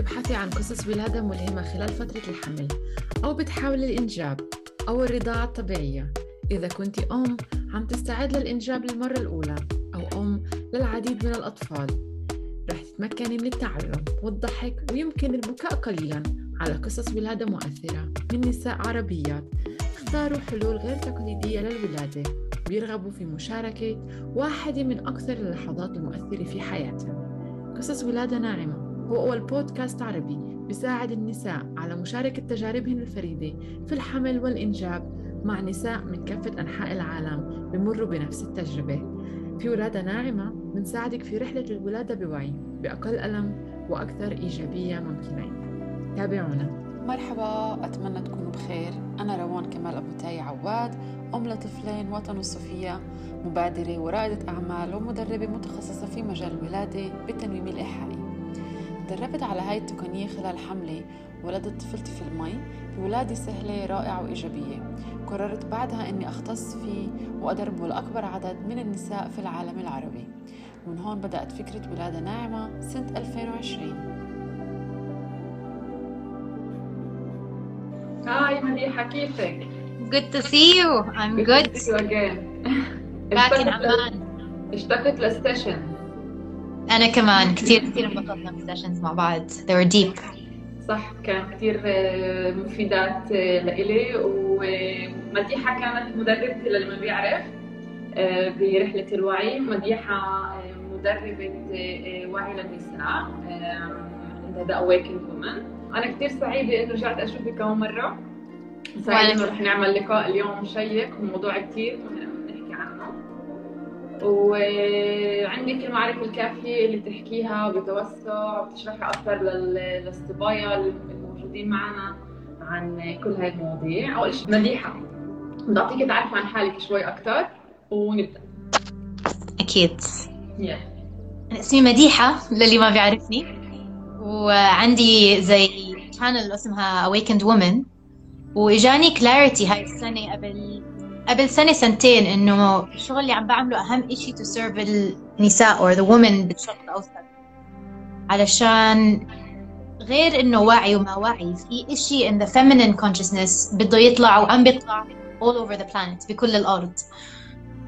بتبحثي عن قصص ولادة ملهمة خلال فترة الحمل أو بتحاولي الإنجاب أو الرضاعة الطبيعية. إذا كنت أم عم تستعد للإنجاب للمرة الأولى أو أم للعديد من الأطفال. رح تتمكني من التعلم والضحك ويمكن البكاء قليلا على قصص ولادة مؤثرة من نساء عربيات. اختاروا حلول غير تقليدية للولادة. بيرغبوا في مشاركة واحدة من أكثر اللحظات المؤثرة في حياتهم. قصص ولادة ناعمة. هو أول بودكاست عربي بيساعد النساء على مشاركة تجاربهن الفريدة في الحمل والإنجاب مع نساء من كافة أنحاء العالم بمروا بنفس التجربة. في ولادة ناعمة بنساعدك في رحلة الولادة بوعي بأقل ألم وأكثر إيجابية ممكنة. تابعونا. مرحبا أتمنى تكونوا بخير. أنا روان كمال أبو تاي عواد أم لطفلين وطن وصفية مبادرة ورائدة أعمال ومدربة متخصصة في مجال الولادة بالتنويم الإيحائي تدربت على هاي التقنية خلال حملة ولدت طفلتي في المي بولادة سهلة رائعة وإيجابية قررت بعدها أني أختص فيه وأدربه لأكبر عدد من النساء في العالم العربي ومن هون بدأت فكرة ولادة ناعمة سنة 2020 هاي مديحة كيفك؟ Good to see you. I'm good. to see you again. Back in اشتقت عمان. اشتقت لل session أنا كمان كثير كثير انبسطنا بال sessions مع بعض. They were deep. صح كان كثير آه، مفيدات آه، لإلي. ومديحة كانت مدربتي للي ما بيعرف آه، برحلة الوعي. مديحة مدربة وعي للنساء عندها the Awakened Women أنا كثير سعيدة إنه رجعت أشوفك كمان مرة. سعيدة إنه رح نعمل لقاء اليوم شيق وموضوع كثير مهم. وعندك المعرفة الكافية اللي بتحكيها بتوسع وبتشرحي أكثر لل- للصبايا الموجودين معنا عن كل هاي المواضيع أول شيء مديحة بدي أعطيك تعرف عن حالك شوي أكثر ونبدأ أكيد. يلا أنا اسمي مديحة للي ما بيعرفني. وعندي زي channel اسمها Awakened Woman. وإجاني clarity هاي السنة قبل قبل سنة سنتين إنه الشغل اللي عم بعمله أهم إشي to serve النساء or the women بالشرق الأوسط. علشان غير إنه وعي وما وعي في إشي in the feminine consciousness بده يطلع وعم بيطلع all over the planet بكل الأرض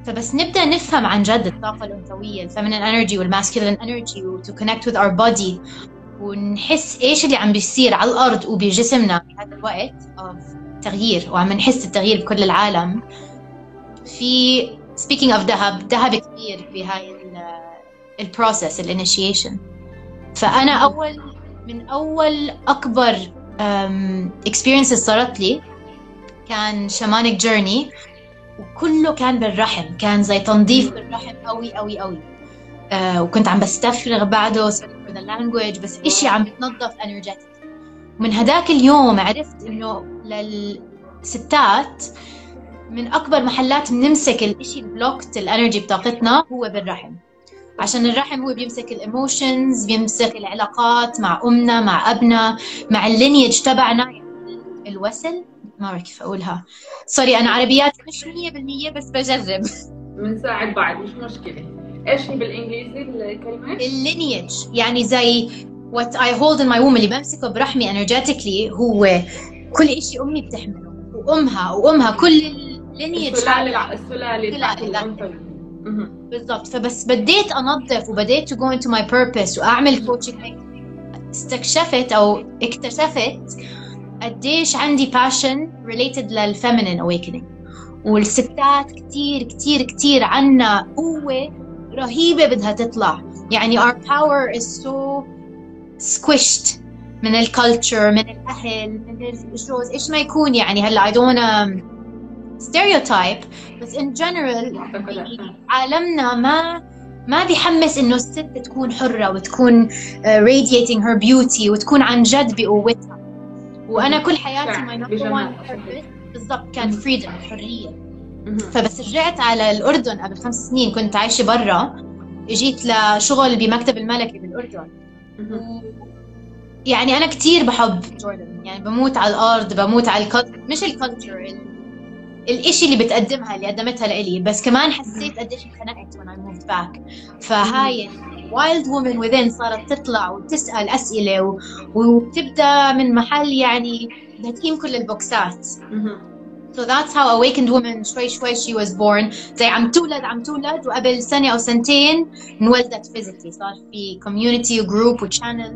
فبس نبدأ نفهم عن جد الطاقة الانثويه ال feminine energy وال masculine energy و to connect with our body ونحس إيش اللي عم بيصير على الأرض وبجسمنا بهذا الوقت of تغيير وعم نحس التغيير بكل العالم في speaking of دهب دهب كبير في هاي ال process ال initiation فأنا أول من أول أكبر experiences صارت لي كان shamanic journey وكله كان بالرحم. كان زي تنظيف بالرحم قوي قوي قوي. آه وكنت عم بستفرغ بعده for the language بس إشي عم بتنظف energetic. من هداك اليوم عرفت إنه للستات من أكبر محلات بنمسك الاشي ال blocked ال energy بطاقتنا هو بالرحم. عشان الرحم هو بيمسك ال emotions بيمسك العلاقات مع أمنا مع أبنا مع ال lineage تبعنا يعني الوصل. ما بعرف كيف أقولها. sorry أنا عربيات مش 100% بس بجرب. بنساعد بعض مش مشكلة. إيش هي بالإنجليزي الكلمة؟ اللينيج يعني زي what I hold in my womb اللي بمسكه برحمي energetically هو كل إشي أمي بتحمله. وأمها وأمها كل ال lineage السلالة السلالة. بالضبط. فبس بديت أنظف وبديت to go into my purpose وأعمل coaching. استكشفت أو اكتشفت قديش عندي passion related للفeminine awakening. والستات كتير كتير كتير عنا قوة رهيبة بدها تطلع. يعني our power is so squished. من الكالتشر من الأهل من الجوز. إيش ما يكون يعني هلا I don't wanna stereotype بس in general أعتقد عالمنا ما ما بيحمس إنه الست تكون حرة وتكون uh, radiating her beauty وتكون عن جد بقوتها. وأنا كل حياتي one purpose بالضبط كان freedom حرية. مهم. فبس رجعت على الأردن قبل خمس سنين كنت عايشة برا. جيت لشغل بمكتب الملكي بالأردن. مهم. يعني أنا كتير بحب Jordan يعني بموت على الأرض بموت على ال culture مش ال culture ال- الإشي اللي بتقدمها اللي قدمتها لإلي بس كمان حسيت قديش انخنقت when I moved back. فهاي wild woman within صارت تطلع وتسأل أسئلة و... وتبدأ من محل يعني تهتيم كل البوكسات. So that's how Awakened Woman شوي شوي she was born. زي عم تولد عم تولد وقبل سنة أو سنتين انولدت physically. صار في community و group و channel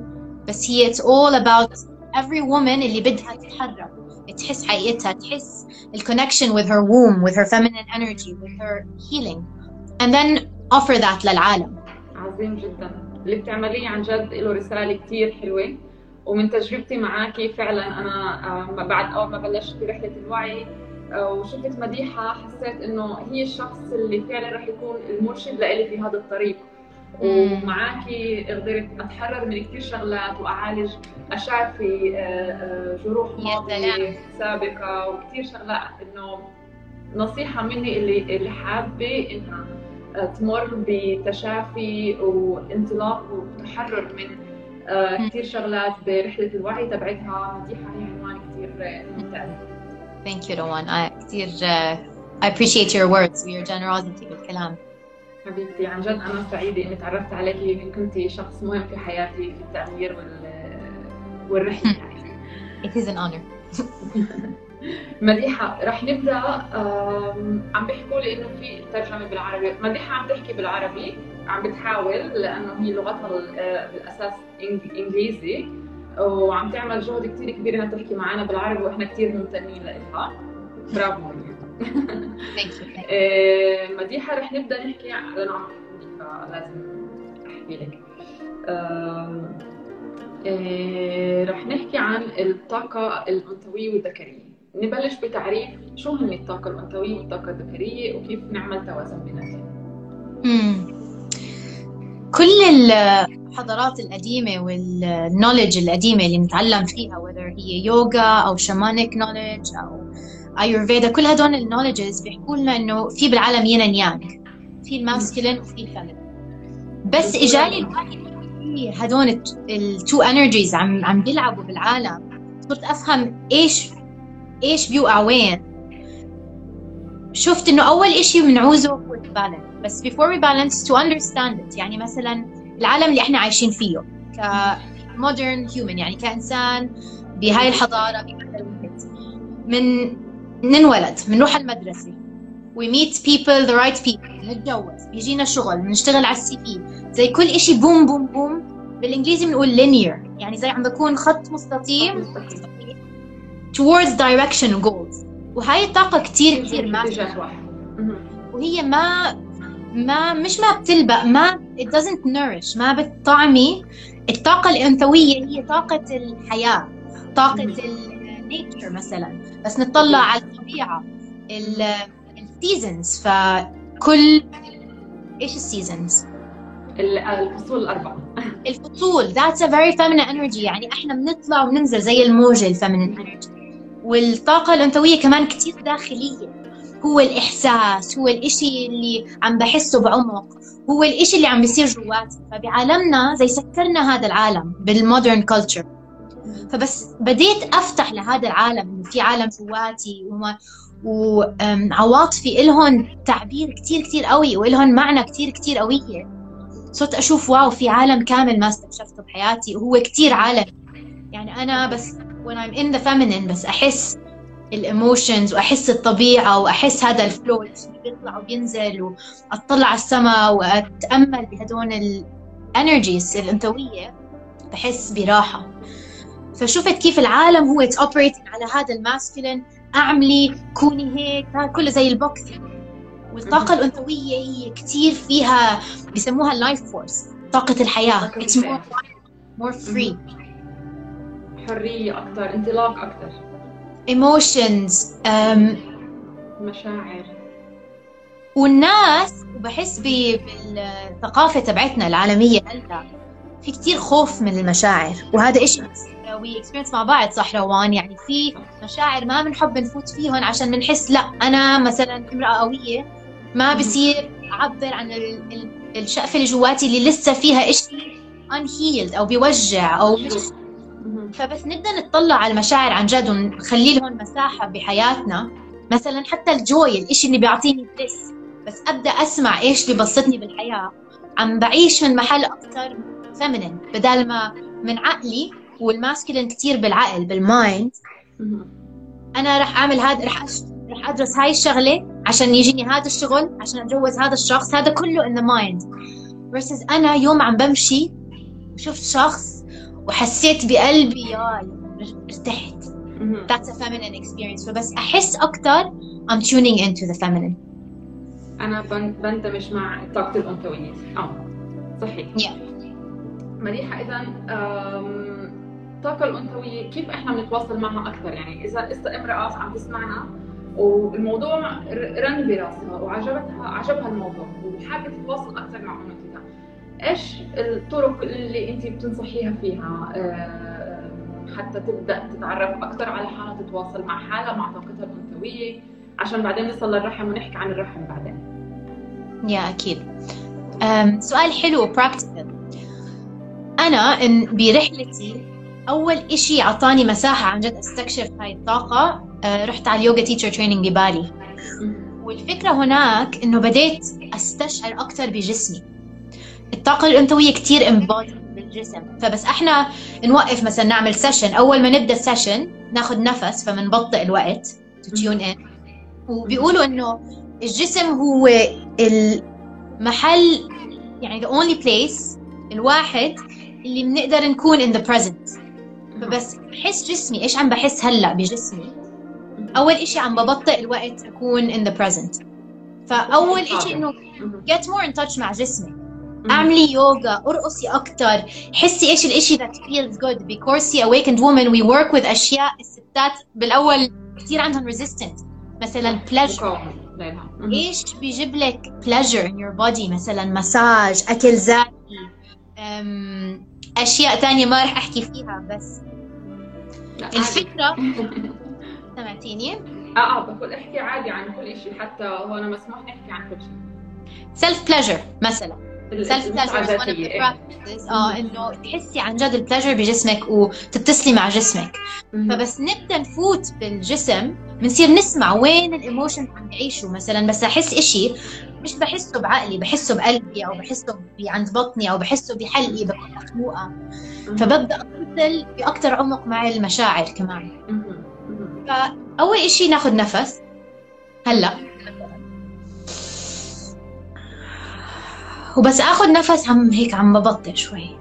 بس هي it's all about every woman اللي بدها تتحرك. تحس حقيقتها تحس ال connection with her womb with her feminine energy with her healing. And then offer that للعالم. عظيم جدا. اللي بتعمليه عن جد له رسالة كثير حلوة. ومن تجربتي معك فعلا أنا بعد أول ما بلشت برحلة الوعي وشفت مديحة حسيت إنه هي الشخص اللي فعلا رح يكون المرشد لإلي في هذا الطريق. ومعاكي قدرت أتحرر من كثير شغلات وأعالج اشافي جروح ماضية سابقة وكثير شغلات. إنه نصيحة مني اللي اللي حابة إنها تمر بتشافي وانطلاق وتحرر من كثير شغلات برحلة الوعي تبعتها. مديحه هي عنوان كثير ممتاز Thank you روان كثير I appreciate your words. Your generosity بالكلام. حبيبتي عن جد أنا سعيدة إني تعرفت عليكي كنت شخص مهم في حياتي في التأمير وال والرحلة It is an honor. مديحة رح نبدأ عم بيحكوا لي إنه في ترجمة بالعربي، مديحة عم تحكي بالعربي عم بتحاول لأنه هي لغتها بالأساس إنجليزي وعم تعمل جهد كثير كبير إنها تحكي معنا بالعربي وإحنا كثير ممتنين لها. برافو مديحة رح نبدأ نحكي لأنه عم لازم أحكي لك. رح نحكي عن الطاقة الأنثوية والذكرية. نبلش بتعريف شو هن الطاقة الأنثوية والطاقة الذكرية وكيف نعمل توازن بيناتهم كل الحضارات القديمة والنولج القديمة اللي نتعلم فيها whether هي يوغا أو شامانيك نولج أو ايورفيدا كل هدول النولجز بيحكوا لنا إنه في بالعالم ين يانج في ال masculine وفي ال feminine بس اجاني الوقت هدول ال two energies عم عم بيلعبوا بالعالم. صرت أفهم إيش إيش بيوقع وين شفت إنه أول إشي بنعوزه هو ال balance بس before we balance to understand it يعني مثلا العالم اللي إحنا عايشين فيه ك modern human يعني كإنسان بهاي الحضارة بهذا الوقت. من ننولد بنروح المدرسة. We meet people the right people. نتجوز. بيجينا شغل. بنشتغل على السي في. زي كل إشي بوم بوم بوم. بالإنجليزي بنقول linear. يعني زي عم بكون خط مستقيم towards direction goals. وهاي الطاقة كتير كتير ما وهي ما ما مش ما بتلبق ما it doesn't nourish. ما بتطعمي. الطاقة الأنثوية هي طاقة الحياة. طاقة ال nature مثلا. بس نطلع على الطبيعة. ال seasons فكل إيش ال seasons؟ الفصول الأربعة. الفصول. That's a very feminine energy. يعني إحنا بنطلع وبننزل زي الموجة ال feminine energy. والطاقة الأنثوية كمان كتير داخلية. هو الإحساس هو الإشي اللي عم بحسه بعمق. هو الإشي اللي عم بيصير جواتي. فبعالمنا زي سكرنا هذا العالم بال modern culture فبس بديت أفتح لهذا العالم إنه في عالم جواتي وما وعواطفي إلهم تعبير كتير كتير قوي وإلهم معنى كتير كتير قوية صرت أشوف wow في عالم كامل ما استكشفته بحياتي وهو كتير عالم. يعني أنا بس when I'm in the feminine بس أحس ال emotions وأحس الطبيعة وأحس هذا ال flow اللي بيطلع وبينزل وأطلع على السماء وأتأمل بهدول ال energies الأنثوية. بحس براحة. فشفت كيف العالم هو operating على هذا ال masculine. أعملي كوني هيك كله زي ال boxing والطاقة الأنثوية هي كثير فيها بسموها ال life force طاقة الحياة. it's more more free حرية أكثر انطلاق أكثر emotions um, مشاعر. والناس وبحس بالثقافة تبعتنا العالمية. هلا في كتير خوف من المشاعر وهذا إشي we experience مع بعض صح روان يعني في مشاعر ما بنحب نفوت فيهم عشان بنحس لا أنا مثلا امرأة قوية ما بصير أعبر عن الشقفة اللي جواتي اللي لسه فيها إشي unhealed أو بيوجع مش. فبس نبدا نطلع على المشاعر عن جد ونخلي لهم مساحة بحياتنا. مثلا حتى ال joy الإشي اللي بيعطيني بس أبدأ أسمع إيش ببسطني بالحياة. عم بعيش من محل أكثر feminine بدل ما من عقلي وال masculine كثير بالعقل بال mind أنا رح أعمل هذا رح أش... رح أدرس هاي الشغلة عشان يجيني هذا الشغل عشان أتجوز هذا الشخص هذا كله in the mind. Versus أنا يوم عم بمشي وشفت شخص وحسيت بقلبي ياي ارتحت. that's a feminine experience. فبس أحس أكثر I'm tuning into the feminine. أنا بن- بندمج مع طاقة الأنثوية. آه صحيح. Yeah. مديحه إذا الطاقه الأنثوية كيف إحنا بنتواصل معها أكثر؟ يعني إذا إذا امرأة عم تسمعنا والموضوع رن براسها وعجبتها عجبها الموضوع وحابة تتواصل أكثر مع انثيها إيش الطرق اللي أنت بتنصحيها فيها؟ حتى تبدأ تتعرف أكثر على حالها تتواصل مع حالها مع طاقتها الأنثوية؟ عشان بعدين نوصل للرحم ونحكي عن الرحم بعدين. yeah أكيد. أم، سؤال حلو و practical أنا إن برحلتي أول إشي أعطاني مساحة عن جد أستكشف هاي الطاقة أه، رحت على اليوغا teacher training ب Bali. والفكرة هناك إنه بديت أستشعر أكثر بجسمي. الطاقة الأنثوية كتير embodied بالجسم. فبس إحنا نوقف مثلا نعمل session أول ما نبدأ ال session ناخد نفس فمنبطئ الوقت tune in. وبيقولوا إنه الجسم هو المحل يعني the only place الواحد اللي بنقدر نكون in the present. فبس بحس جسمي إيش عم بحس هلأ بجسمي؟ أول إشي عم ببطئ الوقت أكون in the present. فأول إشي إنه get more in touch مع جسمك أعملي يوغا أرقصي أكثر حسي إيش الإشي that feels good. بكورسي awakened woman we work with أشياء الستات بالأول كثير عندهم resistant. مثلا pleasure. إيش بيجيب لك pleasure in your body مثلا مساج أكل أم، أشياء تانية ما رح أحكي فيها بس. الفكرة سمعتيني آه آه بقول أحكي عادي عن كل شيء حتى هون مسموح نحكي عن كل شيء self pleasure مثلا ال- self pleasure المتعة is one of the الذاتية. practices آه إنه تحسي عن جد ال pleasure بجسمك وتتصلي مع جسمك. فبس نبدأ نفوت بالجسم بنصير نسمع وين ال emotion عم يعيشوا مثلا بس أحس إشي مش بحسه بعقلي بحسه بقلبي أو بحسه عند بطني أو بحسه بحلقي بكون مخنوقة. فببدأ اتصل باكثر عمق مع المشاعر كمان. فأول إشي ناخذ نفس. هلأ. وبس اخذ نفس عم هيك عم ببطئ شوي.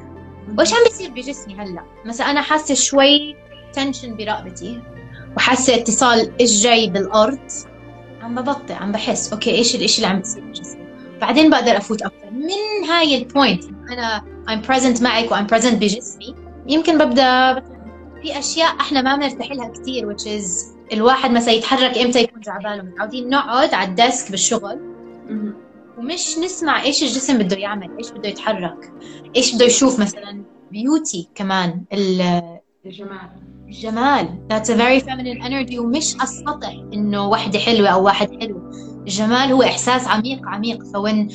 وإيش عم بيصير بجسمي هلأ؟ مثلا أنا حاسة شوي tension برقبتي. وحاسة اتصال إيش جاي بالأرض؟ عم ببطئ عم بحس. okay إيش الاشي اللي عم بيصير؟ بجسمي بعدين بقدر أفوت أكثر من هاي ال point أنا I'm present معك و I'm present بجسمي يمكن ببدأ في أشياء إحنا ما بنرتاح لها كثير which is الواحد مثلا يتحرك إمتى يكون جعباله متعودين نقعد على ال desk بالشغل. ومش نسمع إيش الجسم بده يعمل إيش بده يتحرك إيش بده يشوف مثلا beauty كمان الجمال الجمال that's a very feminine energy ومش السطح إنه وحدة حلوة أو واحد حلو. الجمال هو إحساس عميق عميق. فوين.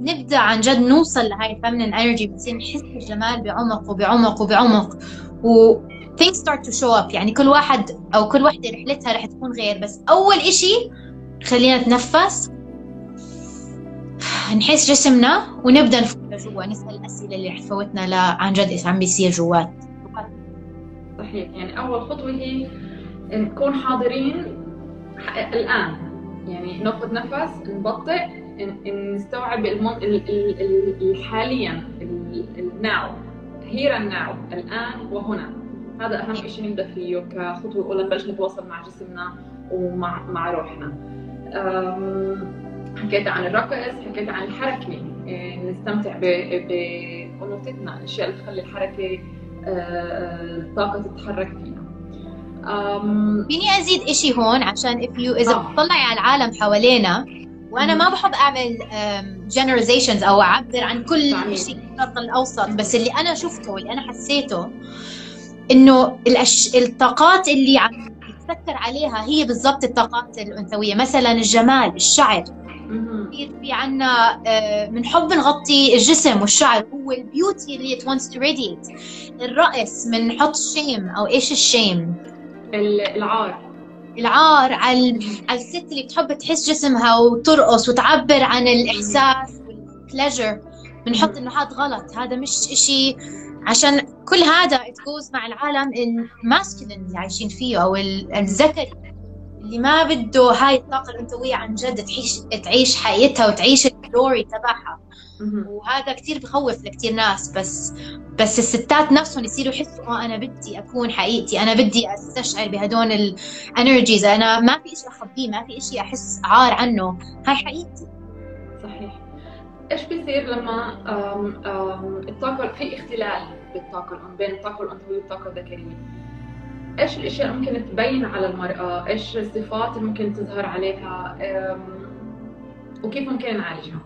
نبدأ عن جد نوصل لهاي الفيمنين انرجي بنصير نحس بالجمال بعمق وبعمق وبعمق. و things start to show up. يعني كل واحد أو كل وحدة رحلتها رح تكون غير. بس أول إشي خلينا نتنفس. نحس جسمنا ونبدأ نفوت لجوا. نسأل الأسئلة اللي رح تفوتنا لا عن جد إيش عم بيصير جوات. صحيح يعني أول خطوة هي نكون حاضرين الآن. يعني ناخذ نفس نبطئ نستوعب. حاليا الناو. هير الناو الآن وهنا. هذا أهم شيء نبدأ فيه كخطوة أولى نبلش نتواصل مع جسمنا ومع مع روحنا. حكيت عن الرقص حكيت عن الحركة. إيه، نستمتع بأنوثتنا الأشياء اللي تخلي الحركة الطاقه تتحرك فيها فيني أزيد إشي هون عشان if you إذا آه. بتطلعي على العالم حوالينا وأنا ما بحب أعمل generalizations أو أعبر عن كل. شيء بالشرق الأوسط بس اللي أنا شفته واللي أنا حسيته إنه الأش... الطاقات اللي عم يتسكر عليها هي بالضبط الطاقات الانثويه مثلا الجمال الشعر. كثير في عنا بنحب نغطي الجسم والشعر هو البيوتي اللي it wants to radiate. الرقص بنحط shame أو إيش ال shame ال- العار. العار على على الست اللي بتحب تحس جسمها وترقص وتعبر عن الإحساس وال pleasure بنحط إنه هذا غلط هذا مش إشي. عشان كل هذا goes مع العالم ال masculine اللي عايشين فيه أو الذكري اللي ما بده هاي الطاقة الأنثوية عن جد تعيش تعيش حياتها وتعيش ال glory تبعها. وهذا كثير بخوف لكثير ناس بس بس الستات نفسهم يصيروا يحسوا آه أنا بدي أكون حقيقتي أنا بدي أستشعر بهدول الانرجيز أنا ما في شيء أخبيه ما في شيء أحس عار عنه. هاي حقيقتي. صحيح. إيش بيصير لما أم أم الطاقة في اختلال بالطاقة بين الطاقة الانثويه والطاقة الذكرية؟ إيش الأشياء اللي ممكن تبين على المرأة؟ إيش الصفات اللي ممكن تظهر عليها؟ وكيف ممكن نعالجها؟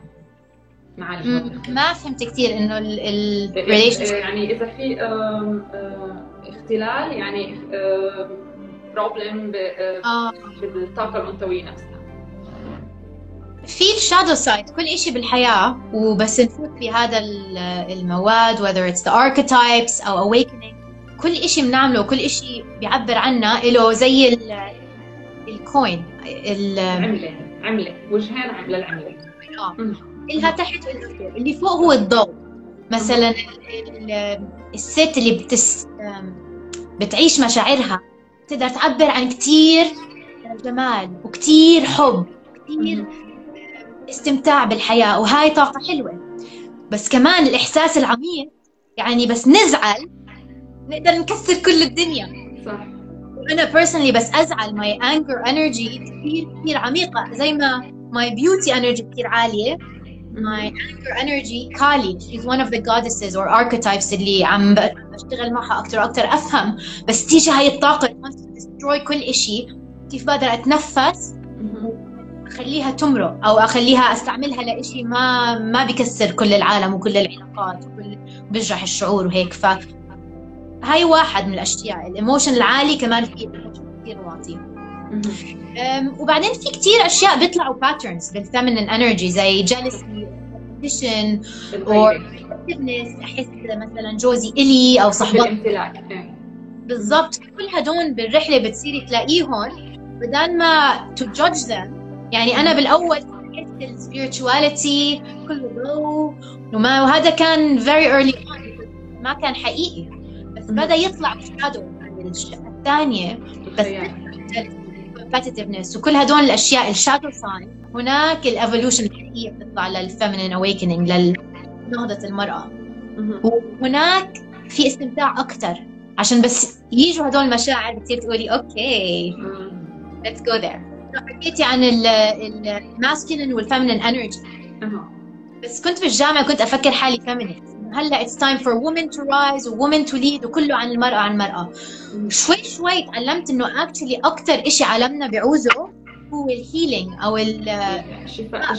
نعالجها ما فهمت كثير إنه ال يعني إذا في اختلال يعني problem آه. بالطاقة الأنثوية نفسها. في ال shadow side كل شيء بالحياة. وبس نفوت بهذا المواد whether it's the archetypes أو awakening. كل شيء بنعمله كل شيء بيعبر عنا له زي الكوين العملة عملة وجهين عملة العملة. آه. إلها تحت اللي فوق هو الضوء. مثلا الست اللي بتس بتعيش مشاعرها تقدر تعبر عن كثير جمال وكثير حب كثير استمتاع بالحياة وهاي طاقة حلوة. بس كمان الإحساس العميق يعني بس نزعل نقدر نكسر كل الدنيا. صح. وأنا personally بس أزعل my anger energy كثير كثير عميقة زي ما my beauty energy كثير عالية. my anger energy كالي she's one of the goddesses or archetypes اللي عم بشتغل معها أكثر وأكثر أفهم. بس تيجي هاي destroy كل شيء كيف بقدر أتنفس؟ أخليها تمرق أو أخليها أستعملها لإشي ما ما بكسر كل العالم وكل العلاقات وكل بيجرح الشعور وهيك. ف هاي واحد من الأشياء. ال emotion العالي كمان في كثير واطي. وبعدين في كثير أشياء بيطلعوا patterns بال feminine energy زي jealousy competition أو أحس مثلا جوزي إلي أو صحباتي بالضبط. كل هدول بالرحلة بتصيري تلاقيهم. بدل ما to judge them يعني أنا بالأول كنت ال spirituality كله وما وهذا كان very early ما كان حقيقي. بس بدأ يطلع ب shadow الثانية. بس competitiveness. وكل هدول الأشياء ال shadow side هناك ال evolution الحقيقية بتطلع لل feminine awakening لنهضة المرأة. وهناك في استمتاع أكثر عشان بس يجوا هدول المشاعر بتصير تقولي okay let's go there حكيتي عن ال masculine وال feminine energy بس كنت في الجامعة كنت أفكر حالي feminine هلأ it's time for women to rise women to lead وكله عن المرأة عن المرأة. شوي شوي تعلمت إنه actually أكثر شيء عالمنا بيعوزه هو ال healing أو الشفاء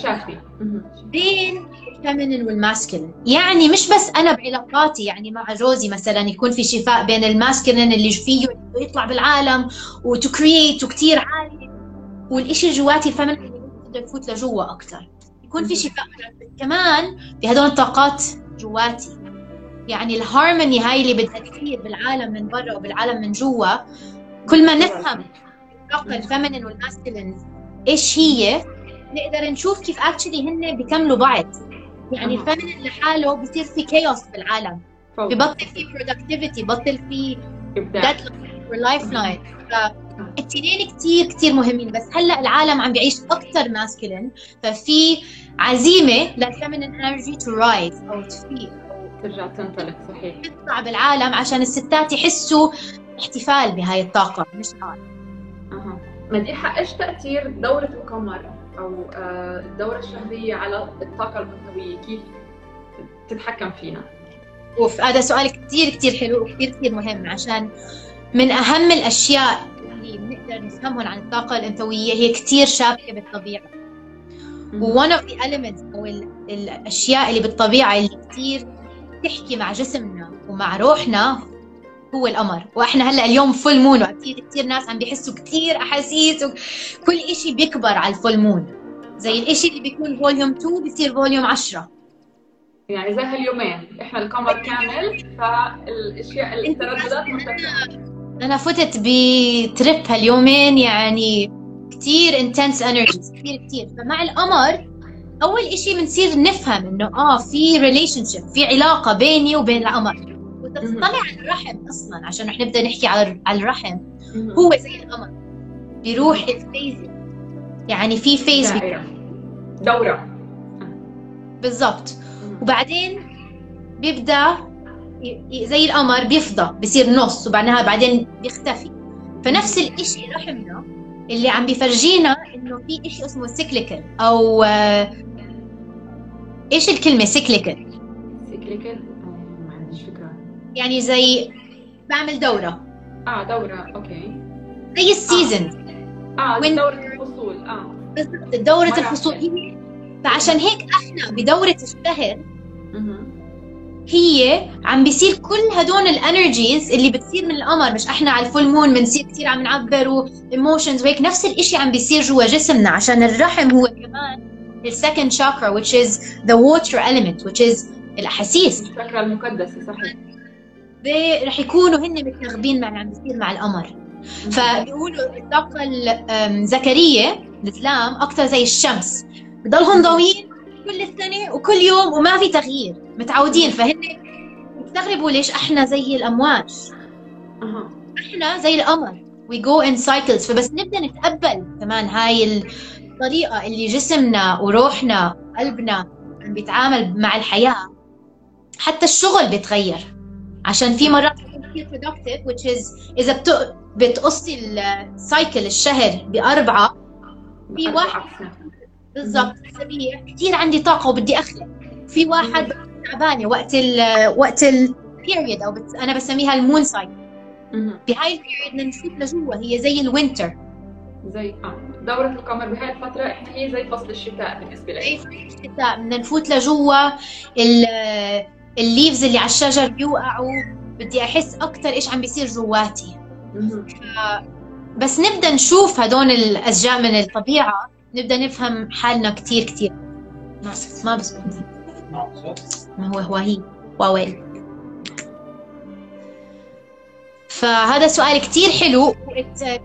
بين ال feminine وال masculine يعني مش بس أنا بعلاقاتي يعني مع جوزي مثلا يكون في شفاء بين ال masculine اللي فيه يطلع بالعالم و to create وكثير عالي والشيء جواتي ال feminine اللي يفوت لجوا أكثر. يكون في شفاء كمان في هدول الطاقات جواتي. يعني الهارموني هاي اللي بدها تصير بالعالم من برا وبالعالم من جوا كل ما نفهم الطاقة ال feminine وال masculine إيش هي نقدر نشوف كيف actually هن بيكملوا بعض. يعني ال feminine لحاله بصير في chaos بالعالم. ببطل في productivity بطل في lifeline فالتنين كثير كثير مهمين بس هلأ العالم عم بيعيش أكثر masculine ففي عزيمة لل feminine energy to rise أو تفيق ترجع تنطلق صحيح. تطلع بالعالم عشان الستات يحسوا احتفال بهاي الطاقة مش نار أها. مديحه إيش تأثير دورة القمر أو آه، الدورة الشهرية على الطاقة الانثويه كيف تتحكم فينا؟ أوف هذا سؤال كثير كثير حلو وكثير كثير مهم عشان من أهم الأشياء بنقدر نفهمهم عن الطاقة الأنثوية. هي كثير شابكة بالطبيعة. one of the elements أو الأشياء اللي بالطبيعة اللي كثير تحكي مع جسمنا ومع روحنا هو القمر. وإحنا هلأ اليوم full moon واكيد كثير ناس عم بيحسوا كثير أحاسيس وكل شيء بيكبر على ال full moon زي الشيء اللي بيكون volume 2 بيصير فوليوم 10 يعني زي هاليومين. إحنا القمر كامل فالاشياء الترددات مرتفعة. أنا فتت ب trip هاليومين يعني كثير intense energy كثير كثير فمع القمر أول إشي بنصير نفهم إنه آه في relationship في علاقة بيني وبين القمر. وتطلع على الرحم أصلا عشان رح نبدأ نحكي على على الرحم. هو زي القمر. بيروح ال phase. يعني في phase دورة. بالضبط. وبعدين بيبدأ زي القمر بيفضى بصير نص وبعدها بعدين بيختفي. فنفس الإشي رحمنا اللي عم بيفرجينا إنه في إشي اسمه cyclical أو آه، إيش الكلمة سيكليكال cyclical آه، ما عنديش فكرة. يعني زي بعمل دورة. آه دورة okay. زي ال season آه. وين- دورة الفصول آه. بالضبط دورة الفصول. فعشان هيك إحنا بدورة الشهر. هي عم بيصير كل هدول ال energies اللي بتصير من القمر مش إحنا على ال full moon بنصير كثير عم نعبر و emotions وهيك نفس الإشي عم بيصير جوا جسمنا عشان الرحم هو كمان ال second chakra which is the water element which is الأحاسيس. الشاكرا المقدسة صحيح. رح يكونوا هن متناغبين مع اللي عم بيصير مع القمر. فبيقولوا الطاقة الذكرية الإسلام أكثر زي الشمس. بضلهم ضويين كل السنة وكل يوم وما في تغيير. متعودين فهن بيستغربوا ليش أحنا زي الأمواج. أها. أحنا زي القمر. We go in cycles. فبس نبدأ نتقبل كمان هاي الطريقة اللي جسمنا وروحنا وقلبنا عم بيتعامل مع الحياة. حتى الشغل بيتغير. عشان في مرات كثير productive which is بت- بتقصي ال cycle الشهر بأربعة في واحد. بالضبط أسابيع كثير عندي طاقة وبدي أخلق في واحد تعبانة وقت ال وقت ال period أو بت أنا بسميها ال moon cycle. بهاي ال period بدنا نفوت لجوا هي زي ال winter زي آه دورة القمر بهاي الفترة إحنا هي زي فصل الشتاء بالنسبة لي. زي الشتاء. بدنا نفوت لجوا ال- ال leaves اللي على الشجر بيوقعوا. بدي أحس أكثر إيش عم بيصير جواتي. بس نبدأ نشوف هدول الاشياء من الطبيعة. نبدأ نفهم حالنا كثير كثير ما ما بزبط ما هو هو هي. واويل. فهذا سؤال كتير حلو.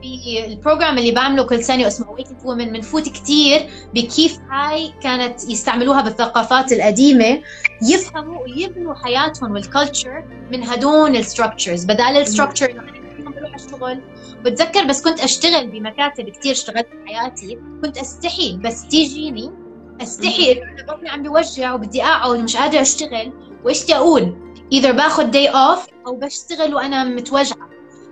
بال program اللي بعمله كل سنة اسمه Awakened Women بنفوت كتير بكيف هاي كانت يستعملوها بالثقافات القديمة يفهموا ويبنوا حياتهم وال culture من هدول ال structures بدال ال structure أشتغل. بتذكر بس كنت أشتغل بمكاتب كتير اشتغلت بحياتي. كنت أستحي بس تيجيني أستحي إنه بطني عم بوجع وبدي أقعد ومش قادرة أشتغل. وإيش بدي أقول؟ إذا باخذ day off أو بشتغل وأنا متوجعة.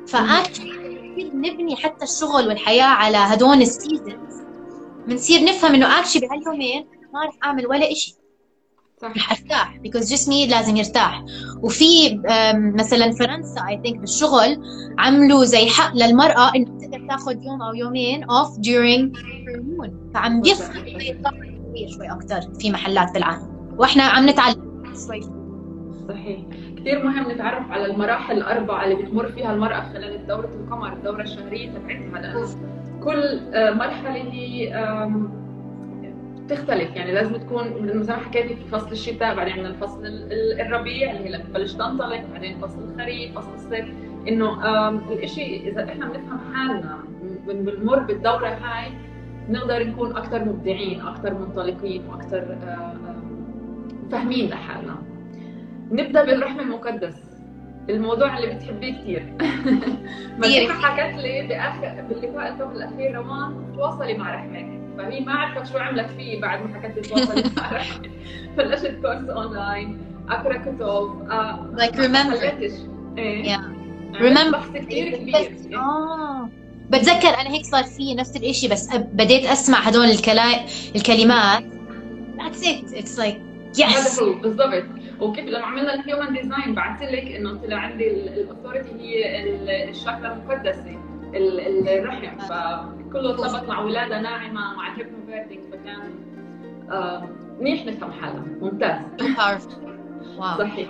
ف actually كثير نبني حتى الشغل والحياة على هدول ال seasons بنصير نفهم إنه actually بهاليومين ما رح أعمل ولا إشي. صح. رح أرتاح because جسمي لازم يرتاح. وفي مثلا فرنسا I think بالشغل عملوا زي حق للمرأة إنه تقدر تاخذ يوم أو يومين off during her moon فعم النوويه شوي أكثر في محلات بالعالم. وإحنا عم نتعلم. شوي صحيح. كثير مهم نتعرف على المراحل الأربعة اللي بتمر فيها المرأة خلال دورة القمر الدورة الشهرية تبعتها. لأنه كل آه، مرحلة هي آم، تختلف يعني لازم تكون مثل ما حكيتي في فصل الشتاء بعدين عندنا الفصل ال- ال- الربيع اللي هي لما تبلش تنطلق بعدين فصل الخريف فصل الصيف. إنه الإشي إذا إحنا بنفهم حالنا بن- بنمر بالدورة هاي نقدر نكون أكثر مبدعين أكثر منطلقين وأكثر فاهمين لحالنا. نبدأ بالرحم المقدس. الموضوع اللي بتحبيه كثير مديحه حكت لي باخر باللقاء القبل الأخير روان تواصلي مع رحمك. فهي ما عرفت شو عملت فيه بعد ما حكت لي بلشت كورس اونلاين اقرا كتب آه إيه. عملت Remember. بحث كثير كبير. آه. بتذكر أنا هيك صار في نفس الإشي بس بديت أسمع هدول الكلا... الكلمات. It's like هذا yes هو بالضبط. وكيف لما عملنا ال human design بعثت لك إنه طلع عندي ال authority هي ال- الشاكرا المقدسه ال- ال- فكله ارتبط مع ولادة ناعمة مع ال hypnobirthing فكان آه، منيح نفهم حالنا ممتاز. صحيح.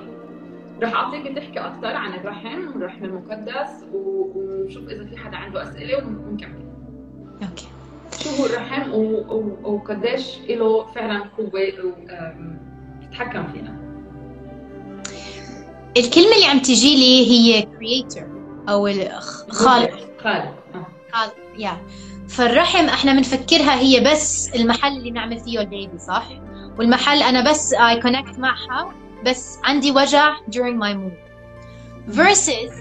رح أعطيك تحكي أكثر عن الرحم الرحم المقدس و- ونشوف إذا في حدا عنده أسئلة ونكمل. أوكي. شو هو الرحم وقديش له فعلا قوة يتحكم فينا؟ الكلمة اللي عم تجي لي هي creator أو الخ- خالق. خالق. آه. yeah فالرحم إحنا بنفكرها هي بس المحل اللي نعمل فيه ال baby صح؟ والمحل أنا بس I connect معها بس عندي وجع during my moon versus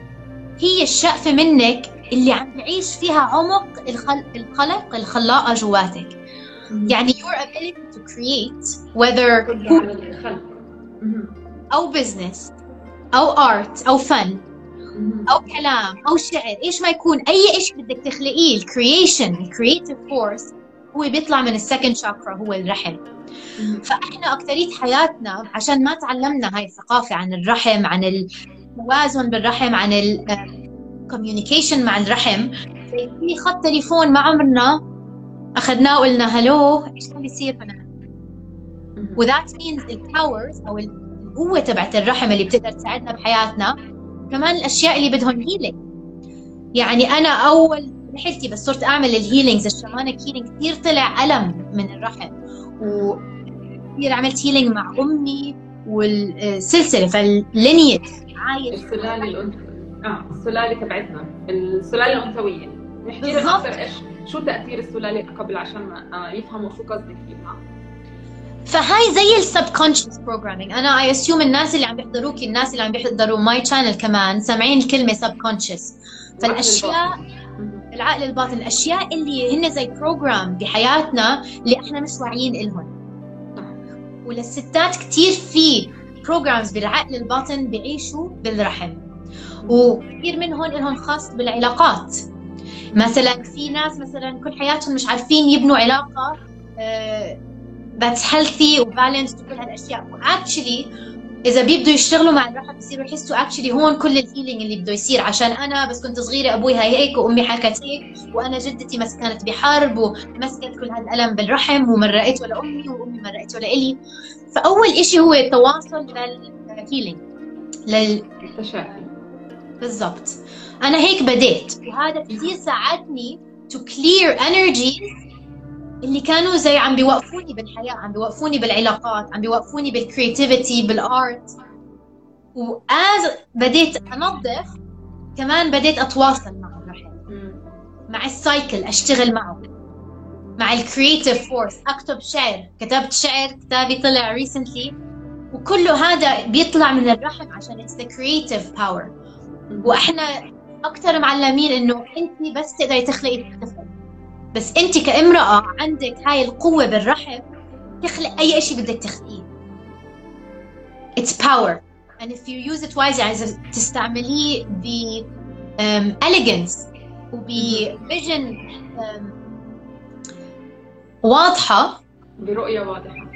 هي الشقفة منك اللي عم تعيش فيها عمق الخل... الخلق الخلاقة جواتك. يعني your ability to create whether أو business أو art أو فن أو كلام أو شعر. إيش ما يكون أي إشي بدك تخلقيه ال creation ال creative force هو بيطلع من ال second chakra هو الرحم. فإحنا اكثريه حياتنا عشان ما تعلمنا هاي الثقافة عن الرحم عن التوازن بالرحم عن ال communication مع الرحم في خط تليفون ما عمرنا أخذناه وقلنا hello إيش عم بيصير هنا؟ و that means ال powers أو القوة تبعت الرحم اللي بتقدر تساعدنا بحياتنا كمان الأشياء اللي بدهم healing يعني أنا أول رحلتي بس صرت أعمل ال healings ال shamanic healing كثير طلع ألم من الرحم. وكثير عملت healing مع أمي والسلسلة. فال lineage عايش. السلاله الانثويه آه السلاله تبعتنا. السلاله الأنثوية. نحكي لهم أكثر إيش؟ شو تأثير السلاله قبل عشان آه، يفهموا شو قصدك فيها. فهاي زي ال subconscious programming أنا I assume الناس اللي عم بيحضروكي الناس اللي عم بيحضروا my channel كمان سامعين الكلمة subconscious فالأشياء العقل الباطن الأشياء اللي هن زي program بحياتنا اللي إحنا مش واعيين لهم وللستات كثير في programs بالعقل الباطن بيعيشوا بالرحم. وكثير منهم لهم خاص بالعلاقات. مثلا في ناس مثلا كل حياتهم مش عارفين يبنوا علاقة that's healthy و balanced وكل هالاشياء و actually إذا بيبدوا يشتغلوا مع الرحم بصيروا يحسوا actually هون كل ال healing اللي بده يصير. عشان أنا بس كنت صغيرة أبوي هاي هيك وأمي حكت هيك وأنا جدتي بس كانت بحرب ومسكت كل هذا الالم بالرحم ومرقته لامي وأمي مرقته لإلي فأول إشي هو التواصل لل healing للتشافي بالضبط. أنا هيك بديت. وهذا كثير ساعدني to clear energies اللي كانوا زي عم بيوقفوني بالحياة عم بيوقفوني بالعلاقات عم بيوقفوني بال creativity بال art و as بديت أنظف كمان بديت أتواصل مع الرحم مع ال cycle أشتغل معه مع ال creative force أكتب شعر. كتبت شعر كتابي طلع recently وكله هذا بيطلع من الرحم عشان it's the creative power وإحنا أكثر معلمين إنه انت بس تقدري تخلقي طفل بس انت كامرأة عندك هاي القوة بالرحم تخلق أي شيء بدك تخلقيه. It's power. And if you use it wisely يعني تستعمليه ب um, elegance وب vision um, واضحة. برؤية واضحة.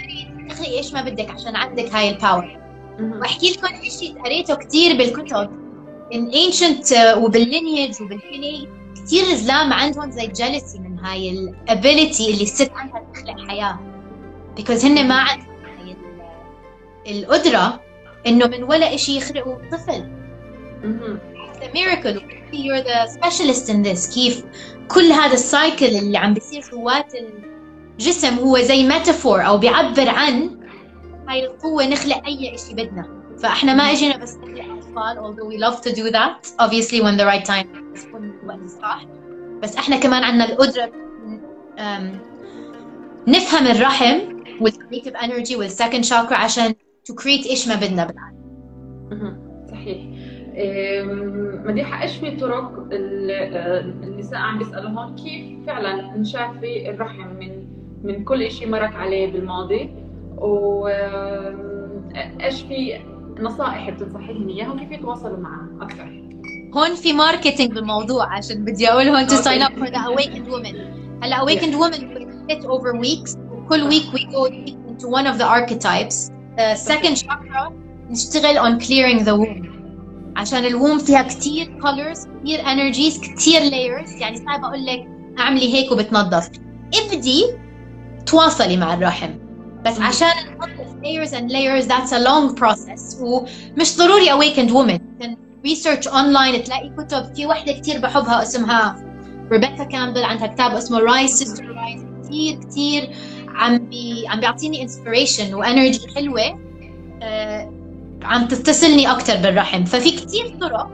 تخلقي إيش ما بدك عشان عندك هاي ال power وأحكي لكم شيء قريته كثير بالكتب. In ancient uh, وبال lineage وبالكني كثير زلام عندهم زي jealousy من هاي ال ability اللي الست عندها تخلق حياه because هن ما عندهم هاي القدرة إنه من ولا شيء يخلقوا طفل. the miracle. You're the specialist in this. كيف كل هذا ال cycle اللي عم بيصير جوات الجسم هو زي metaphor أو بيعبر عن هاي القوة نخلق أي شيء بدنا. فإحنا ما إجينا بس نخلق أطفال although we love to do that obviously when the right time يكون الوقت الصح بس إحنا كمان عندنا القدرة نفهم الرحم وال creative energy وال second chakra عشان to create إيش ما بدنا بالعالم. صحيح. مديحة إيش في طرق النساء عم بيسألوا هون كيف فعلا نشافي الرحم من من كل شيء مرت عليه بالماضي. و إيش في نصائح بتنصحيهم اياها وكيف يتواصلوا معها أكثر؟ هون في ماركتينج بالموضوع عشان بدي أقول هون to sign up for the awakened woman. هلأ awakened woman we hit over weeks. كل week we go into one of the archetypes. Uh, second chakra نشتغل on clearing the womb. عشان الووم فيها كثير colors كثير energies كثير layers. يعني صعب أقول لك أعملي هيك وبتنظف. ابدي تواصلي مع الرحم. بس عشان layers and layers that's a long process. ومش ضروري awakened woman. research online تلاقي كتب. في وحدة كثير بحبها اسمها ريبيكا كامبل عندها كتاب اسمه Rise Sister Rise كثير كثير عم بي عم بيعطيني inspiration و energy حلوة. آه عم توصلني أكثر بالرحم. ففي كثير طرق.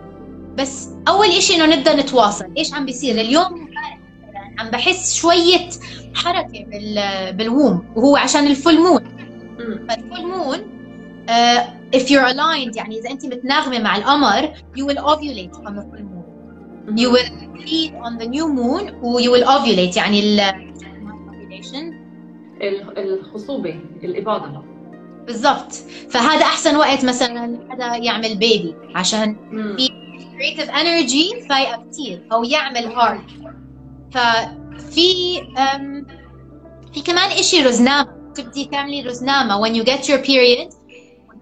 بس أول شيء إنه نبدأ نتواصل. إيش عم بيصير؟ اليوم عم بحس شوية حركة بال بال womb. وهو عشان ال full moon. فال full moon uh, if you're aligned يعني إذا انت متناغمة مع القمر you will ovulate on the full moon. you will bleed on the new moon و you will ovulate. يعني ال ovulation. ال- الخصوبة الإباضة. بالضبط. فهذا أحسن وقت مثلا حدا يعمل baby عشان مم. creative energy فايقه كثير أو يعمل art ففي أم، في كمان إشي رزنامة. تبدي تعملي رزنامه when you get your period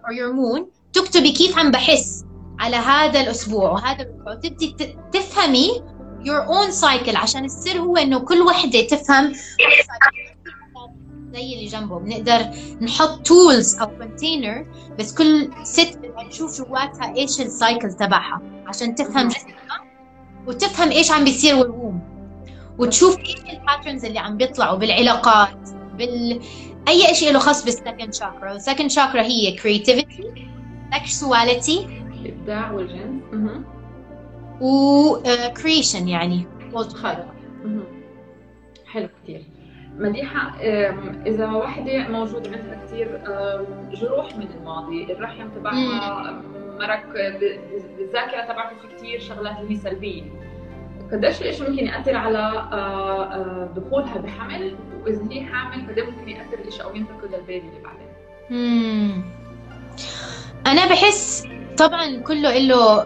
or your moon تكتبي كيف عم بحس على هذا الأسبوع وهذا الأسبوع. تبدي تفهمي your own cycle عشان السر هو إنه كل وحدة تفهم زي اللي جنبه. بنقدر نحط tools أو container بس كل ست بدها تشوف جواتها إيش ال cycle تبعها عشان تفهم. جسمها وتفهم إيش عم بيصير وال womb وتشوف إيش ال patterns اللي عم بيطلعوا بالعلاقات بال أي شيء له خاص بال second chakra وال second chakra هي creativity sexuality الإبداع والجنس مهم. و uh, creation يعني. خلق. حلو كثير مديحة إذا واحدة موجود عندها كثير جروح من الماضي. الرحم تبعها مرق ب- بالذاكرة تبعته في كثير شغلات اللي هي سلبية. قديش الإشي ممكن يأثر على آه، آه، دخولها بحمل؟ وإذا هي حامل قد ممكن يأثر الإشي أو ينتقل لل baby اللي بعدين. أنا بحس طبعا كله له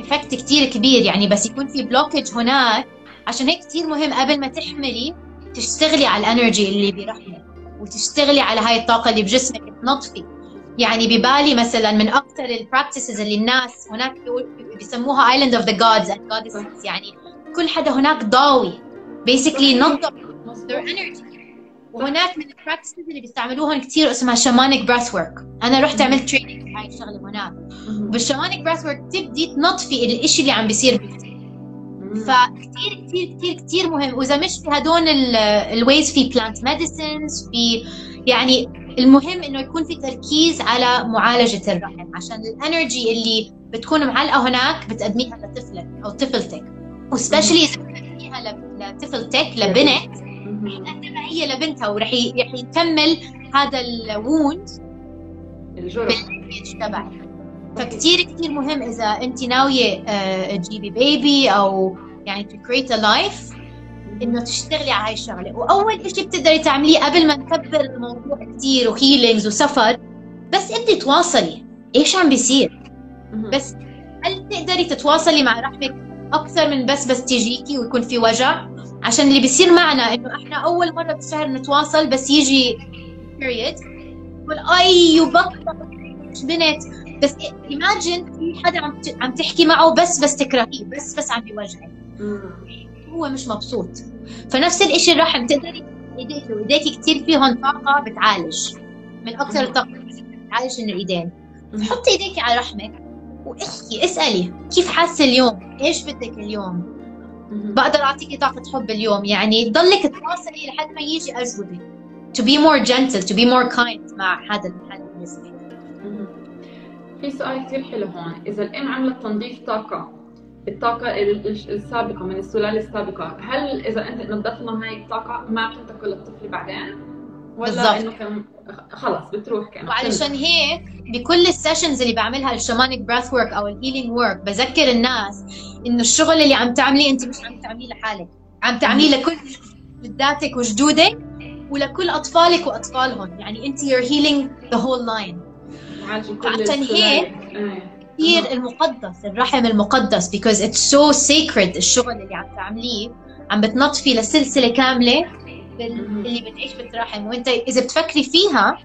effect كتير كبير يعني بس يكون في blockage هناك. عشان هيك كتير مهم قبل ما تحملي تشتغلي على ال energy اللي برحمك وتشتغلي على هاي الطاقة اللي بجسمك تنظفي يعني ببالي مثلا من أكثر ال practices اللي الناس هناك بيسموها island of the gods and يعني كل حدا هناك ضاوي. Their energy. وهناك من ال practices اللي بيستعملوهم كثير اسمها shamanic breathwork أنا رحت عملت training هاي الشغلة هناك. بال shamanic breathwork تبدي تنظفي الإشي اللي عم بيصير بجسمك مم. فكثير كثير كثير كثير مهم. وإذا مش في هدول ال ways في plant medicines في يعني المهم إنه يكون في تركيز على معالجة الرحم عشان ال energy اللي بتكون معلقة هناك بتقدميها لطفلك أو طفلتك. و specially إذا بتقدميها لطفلتك لبنت مهم. تقدمها هي لبنتها ورح رح يكمل هذا ال wound الجرح. تبعك. فكتير كتير مهم إذا أنت ناوية آه، تجيبي baby أو يعني to create a life. إنه تشتغلي على هاي الشغلة. وأول شيء بتقدري تعمليه قبل ما نكبر الموضوع كتير وهيلينجز وسفر بس ابدي تواصلي. إيش عم بيصير. بس هل تقدري تتواصلي مع رحمك أكثر من بس بس تجيكي ويكون في وجع؟ عشان اللي بيصير معنا إنه إحنا أول مرة بالشهر نتواصل بس يجي بيريد أي وبطل مش بنت؟ بس ايماجن في حدا عم عم تحكي معه بس بس تكرهيه بس بس عم بيوجعك. هو مش مبسوط. فنفس الإشي الرحم تقدري ايديك وايديك كثير فيهم طاقة بتعالج. من أكثر الطاقة اللي بتعالج من الايدين مهم. حطي ايديك على رحمك وإحكي اسألي كيف حاسة اليوم؟ إيش بدك اليوم. بقدر أعطيكي طاقة حب اليوم. يعني ضلك تواصلي لحد ما يجي أجوبة. To be more gentle to be more kind مع هذا الحال بالنسبة. في سؤال كثير حلو هون. إذا الأم عملت تنظيف طاقة الطاقة ال- ال- السابقة من السلالة السابقة هل إذا أنت نظفنا هاي الطاقة ما بتنتقل للطفل بعدين؟ ولا. إنه كان خلص بتروح كأنه وعلشان هيك بكل ال sessions اللي بعملها ال shamanic breathwork أو ال healing work بذكر الناس إنه الشغل اللي عم تعمليه أنت مش عم تعمليه لحالك عم تعمليه لكل جداتك وجدودك ولكل أطفالك وأطفالهم يعني أنت you're healing the whole line تعالجي كل عشان. هيك إيه. كثير المقدس الرحم المقدس because it's so sacred الشغل اللي عم تعمليه عم بتنظفي لسلسلة كاملة. اللي بتعيش بالرحم وانت إذا بتفكري فيها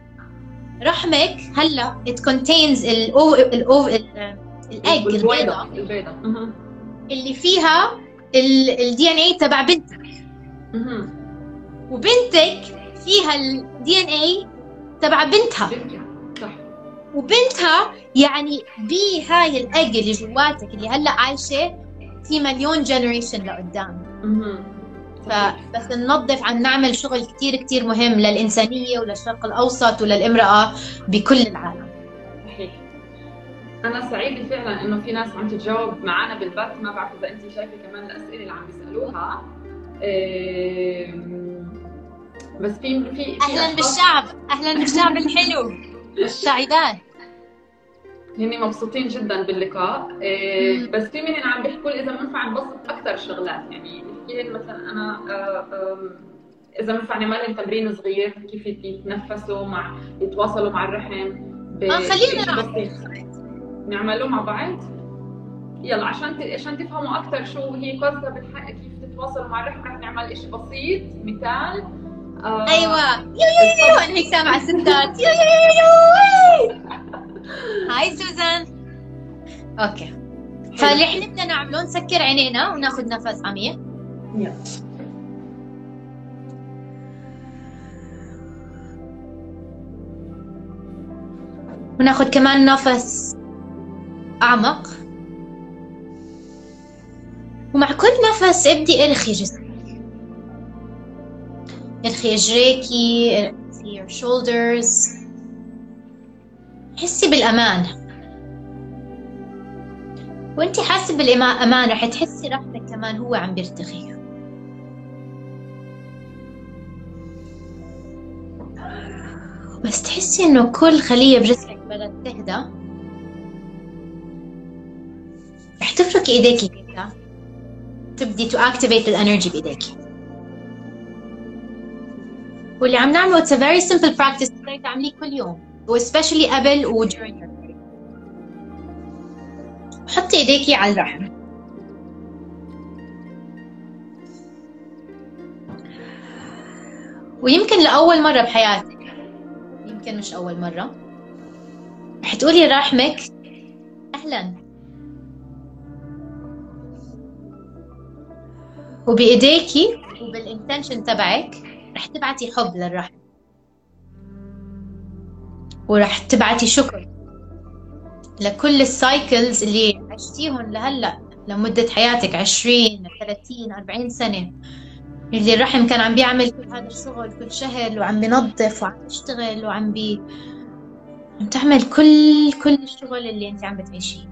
رحمك هلأ it contains الأو الأو البيضة. اللي فيها الدي ان اي تبع بنتك. وبنتك فيها ال DNA تبع بنتها وبنتها يعني بهاي الاج اللي جواتك اللي هلأ عايشة في مليون generation لقدام. فبس ننظف عن نعمل شغل كتير كتير مهم للإنسانية وللشرق الأوسط وللامرأة بكل العالم. صحيح. أنا سعيدة فعلا إنه في ناس عم تتجاوب معنا بالبث. ما بعرف إذا أنت شايفة كمان الأسئلة اللي عم بيسألوها بس في في أهلا بالشعب. أهلا بالشعب الحلو. السعيدات هني مبسوطين جدا باللقاء. إيه بس في منهم عم بيحكوا لي إذا بنفع نبسط أكثر شغلات. يعني نحكي مثلا أنا آه، إذا بنفع نعمل لهم تمرين صغير كيف يتنفسوا مع يتواصلوا مع الرحم آه خلينا نعمله مع بعض؟ يلا عشان عشان تفهموا أكثر شو هي قصة بالحق كيف تتواصلوا مع الرحم رح نعمل شيء بسيط. مثال آه أيوه. يو يو يو أنا هيك سامعة الستات يو يو يو يو. هاي سوزان. okay. فاللي إحنا بدنا نعمله نسكر عينينا وناخذ نفس عميق. يلا. وناخذ كمان نفس أعمق. ومع كل نفس إبدي إرخي جسمك إرخي إجريكي إرخي your shoulders. حسي بالأمان. وانت حاسة بالأمان رح تحسي رحمك كمان هو عم بيرتخي. بس تحسي إنه كل خلية بجسمك بدأت تهدى؟ رح تفركي ايديكي كده تبدي to activate الانرجي بايديكي واللي عم نعمله a very simple practice. تقدري تعمليه كل يوم. و especially قبل و حطي ايديكي على الرحم. ويمكن لأول مرة بحياتك. يمكن مش أول مرة. رح تقولي رحمك. أهلا. وبإيديكي وبال intention تبعك رح تبعتي حب للرحم. ورح تبعتي شكر لكل ال cycles اللي عشتيهم لهلأ لمدة حياتك عشرين ثلاثين أربعين سنة. اللي الرحم كان عم بيعمل كل هذا الشغل كل شهر وعم بينظف وعم يشتغل وعم بي عم تعمل كل كل الشغل اللي انت عم بتعيشيه.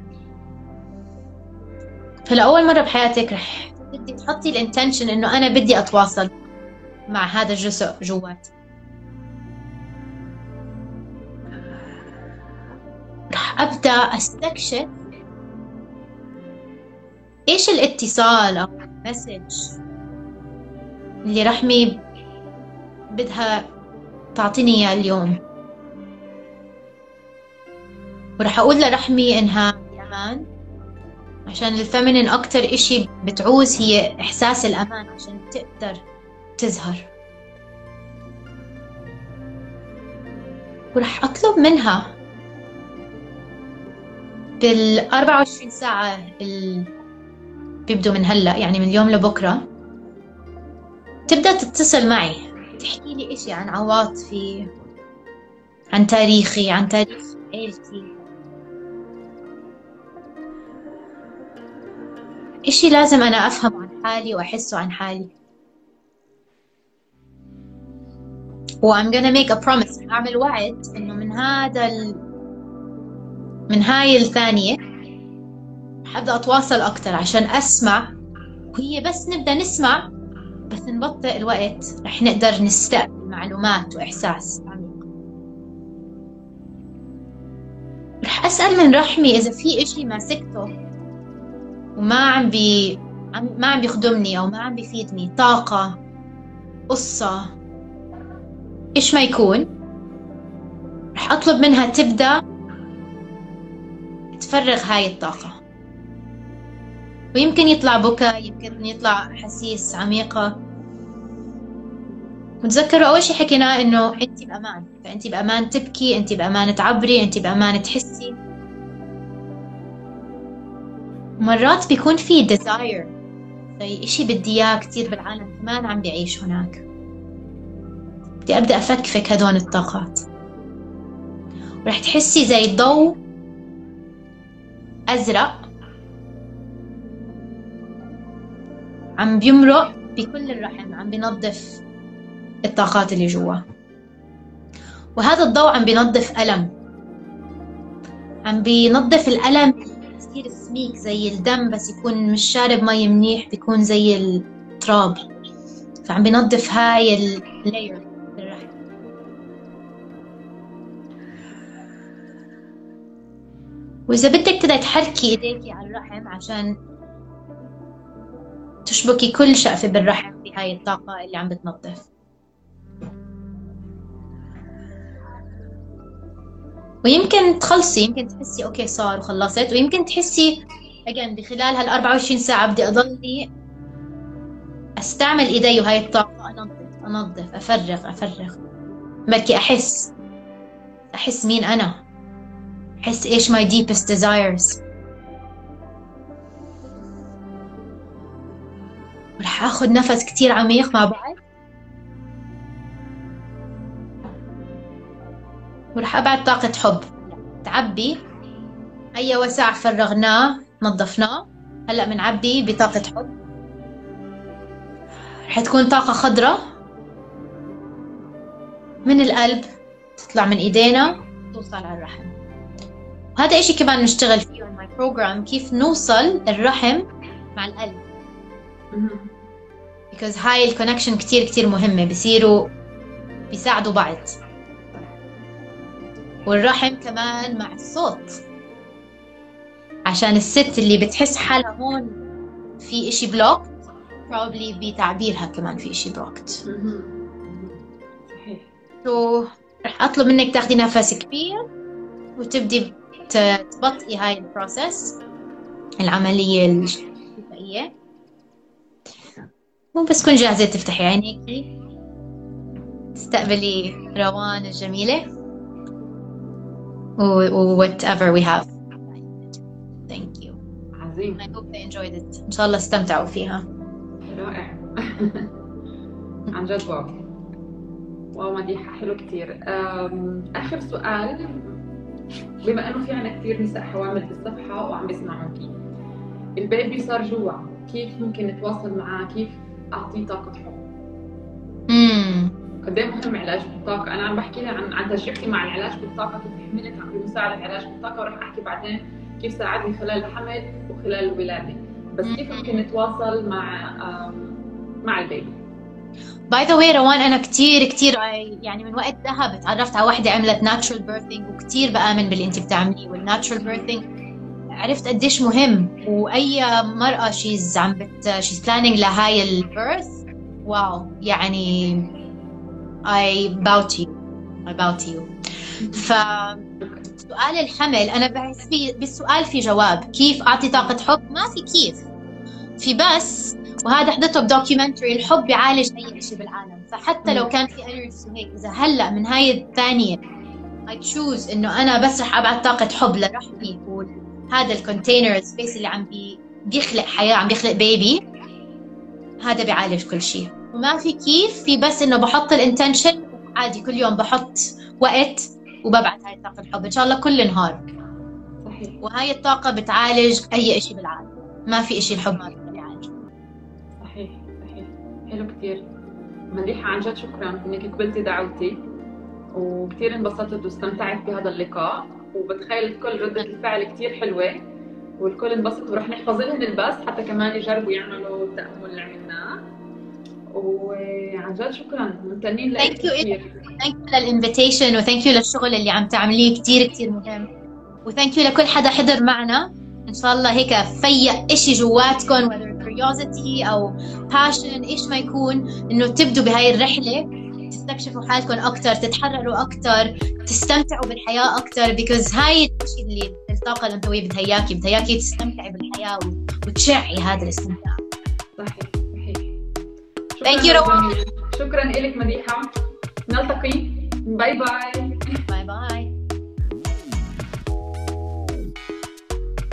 فلأول مرة بحياتك رح بدي تحطي ال intention إنه أنا بدي أتواصل مع هذا الجزء جوات أبدأ أستكشف. إيش الاتصال أو ال message اللي رحمي بدها تعطيني إياه اليوم؟ ورح أقول لرحمي إنها بأمان عشان الفيمينين أكتر إشي بتعوز هي إحساس الأمان عشان تقدر تزهر ورح أطلب منها بال 24 ساعة اللي بيبدوا من هلأ يعني من اليوم لبكرة. تبدأ تتصل معي تحكي لي إشي عن عواطفي عن تاريخي عن تاريخ عيلتي. إشي لازم أنا أفهم عن حالي وأحسه عن حالي. و I'm gonna make a promise. أعمل وعد إنه من هذا ال... من هاي الثانية. حابدأ أتواصل أكتر عشان أسمع. وهي بس نبدأ نسمع بس نبطئ الوقت. رح نقدر نستقبل معلومات وإحساس. عميق رح أسأل من رحمي إذا في إشي ماسكته وما عم بي ما عم بيخدمني أو ما عم بيفيدني. طاقة قصة إيش ما يكون. رح أطلب منها تبدأ. تفرغ هاي الطاقة. ويمكن يطلع بكا يمكن يطلع أحاسيس عميقة. وتذكروا أول شي حكيناه إنه أنت بأمان. فأنت بأمان تبكي أنت بأمان تعبري أنت بأمان تحسي. مرات بيكون في desire. زي إشي بدي إياه كتير بالعالم كمان عم بيعيش هناك. بدي أبدأ أفكفك هدول الطاقات. ورح تحسي زي ضوء أزرق. عم بيمرق بكل الرحم عم بينظف الطاقات اللي جوا. وهذا الضوء عم بينظف ألم. عم بينظف الألم كثير سميك زي الدم بس يكون مش شارب مي منيح بيكون زي التراب. فعم بنظف هاي ال layer وإذا بدك تقدري تحركي إيديكي على الرحم عشان تشبكي كل شقفة بالرحم بهاي الطاقة اللي عم بتنظف. ويمكن تخلصي يمكن تحسي okay صار وخلصت ويمكن تحسي اجين بخلال هال 24 ساعة بدي أضلني أستعمل إيدي وهاي الطاقة أنظف أنظف أفرغ أفرغ. بدي أحس أحس مين أنا. احس إيش my deepest desires. ورح آخذ نفس كتير عميق مع بعض. ورح أبعد طاقة حب. تعبي. أي وسع فرغناه نظفناه. هلأ بنعبي بطاقة حب. رح تكون طاقة خضراء. من القلب تطلع من إيدينا توصل على الرحم. وهذا إشي كمان نشتغل فيه my program كيف نوصل الرحم مع القلب. Because هاي ال connection كتير كتير مهمة بصيروا بيساعدوا بعض. والرحم كمان مع الصوت. عشان الست اللي بتحس حالها هون في إشي block probably بتعبيرها كمان في إشي blocked صحيح. So رح أطلب منك تاخدي نفس كبير وتبدي تبطئي هاي ال process العملية الشفائية. وبس كون جاهزة تفتحي عينيكي تستقبلي روان الجميلة و whatever we have. Thank you. عظيم. I hope they enjoyed it. إن شاء الله استمتعوا فيها. رائع. عن جد واو. واو مديحة. حلو كتير. أم، آخر سؤال. بما إنه في عنا كتير نساء حوامل بالصفحة وعم بيسمعوكي البيبي صار جوا كيف ممكن نتواصل معاه كيف أعطيه طاقة حب؟ قد إيه مهم علاج بالطاقة؟ أنا عم بحكي لها عن عن تجربتي مع العلاج بالطاقة كيف حملت عم بمساعدة العلاج بالطاقة ورح أحكي بعدين كيف ساعدني خلال الحمل وخلال الولادة. بس كيف ممكن نتواصل مع مع ال baby؟ by the way روان أنا كثير كثير يعني من وقت ذهب تعرفت على وحده عملت natural birthing وكثير بامن باللي انت بتعمليه وال natural birthing عرفت قديش مهم وأي مرأة she's عم بت she's planning لهاي ال birth wow يعني I bow to you. I bow to ف سؤال الحمل أنا بحس في بالسؤال في جواب كيف أعطي طاقة حب؟ ما في كيف. في بس وهذا حضرته ب documentary الحب بيعالج أي شيء بالعالم. فحتى لو كان في energy وهيك إذا هلأ من هاي الثانية I choose إنه أنا بس رح ابعت طاقة حب لرحمي وهذا ال container ال space اللي عم بي بيخلق حياة عم بيخلق بيبي هذا بيعالج كل شيء. وما في كيف في بس إنه بحط الانتنشن عادي كل يوم بحط وقت وببعت هاي الطاقه الحب. إن شاء الله كل نهار. وهاي الطاقة بتعالج أي شيء بالعالم. ما في شيء الحب ما حلو كتير. مديحة عن جد شكرا إنك قبلتي دعوتي. وكثير انبسطت واستمتعت بهذا اللقاء. وبتخيل الكل ردة الفعل كتير حلوة. والكل انبسط ورح نحفظ لهم البث حتى كمان يجربوا يعملوا التأمل اللي عملناه. وعن جد شكرا. ممتنين لك Thank you. كثير thank you لل invitation و thank you للشغل اللي عم تعمليه. كثير كثير مهم. و thank you لكل حدا حضر معنا. إن شاء الله هيك فيق إشي جواتكم. Curiosity أو passion إيش ما يكون إنه تبدوا بهاي الرحلة تستكشفوا حالكم أكثر تتحرروا أكثر تستمتعوا بالحياة أكثر because هاي الشيء اللي الطاقة الانثويه بدها اياكي بدها اياكي تستمتعي بالحياة وتشعي هذا الاستمتاع. صحيح صحيح. Thank you, شكراً لك مديحة. نلتقي. باي باي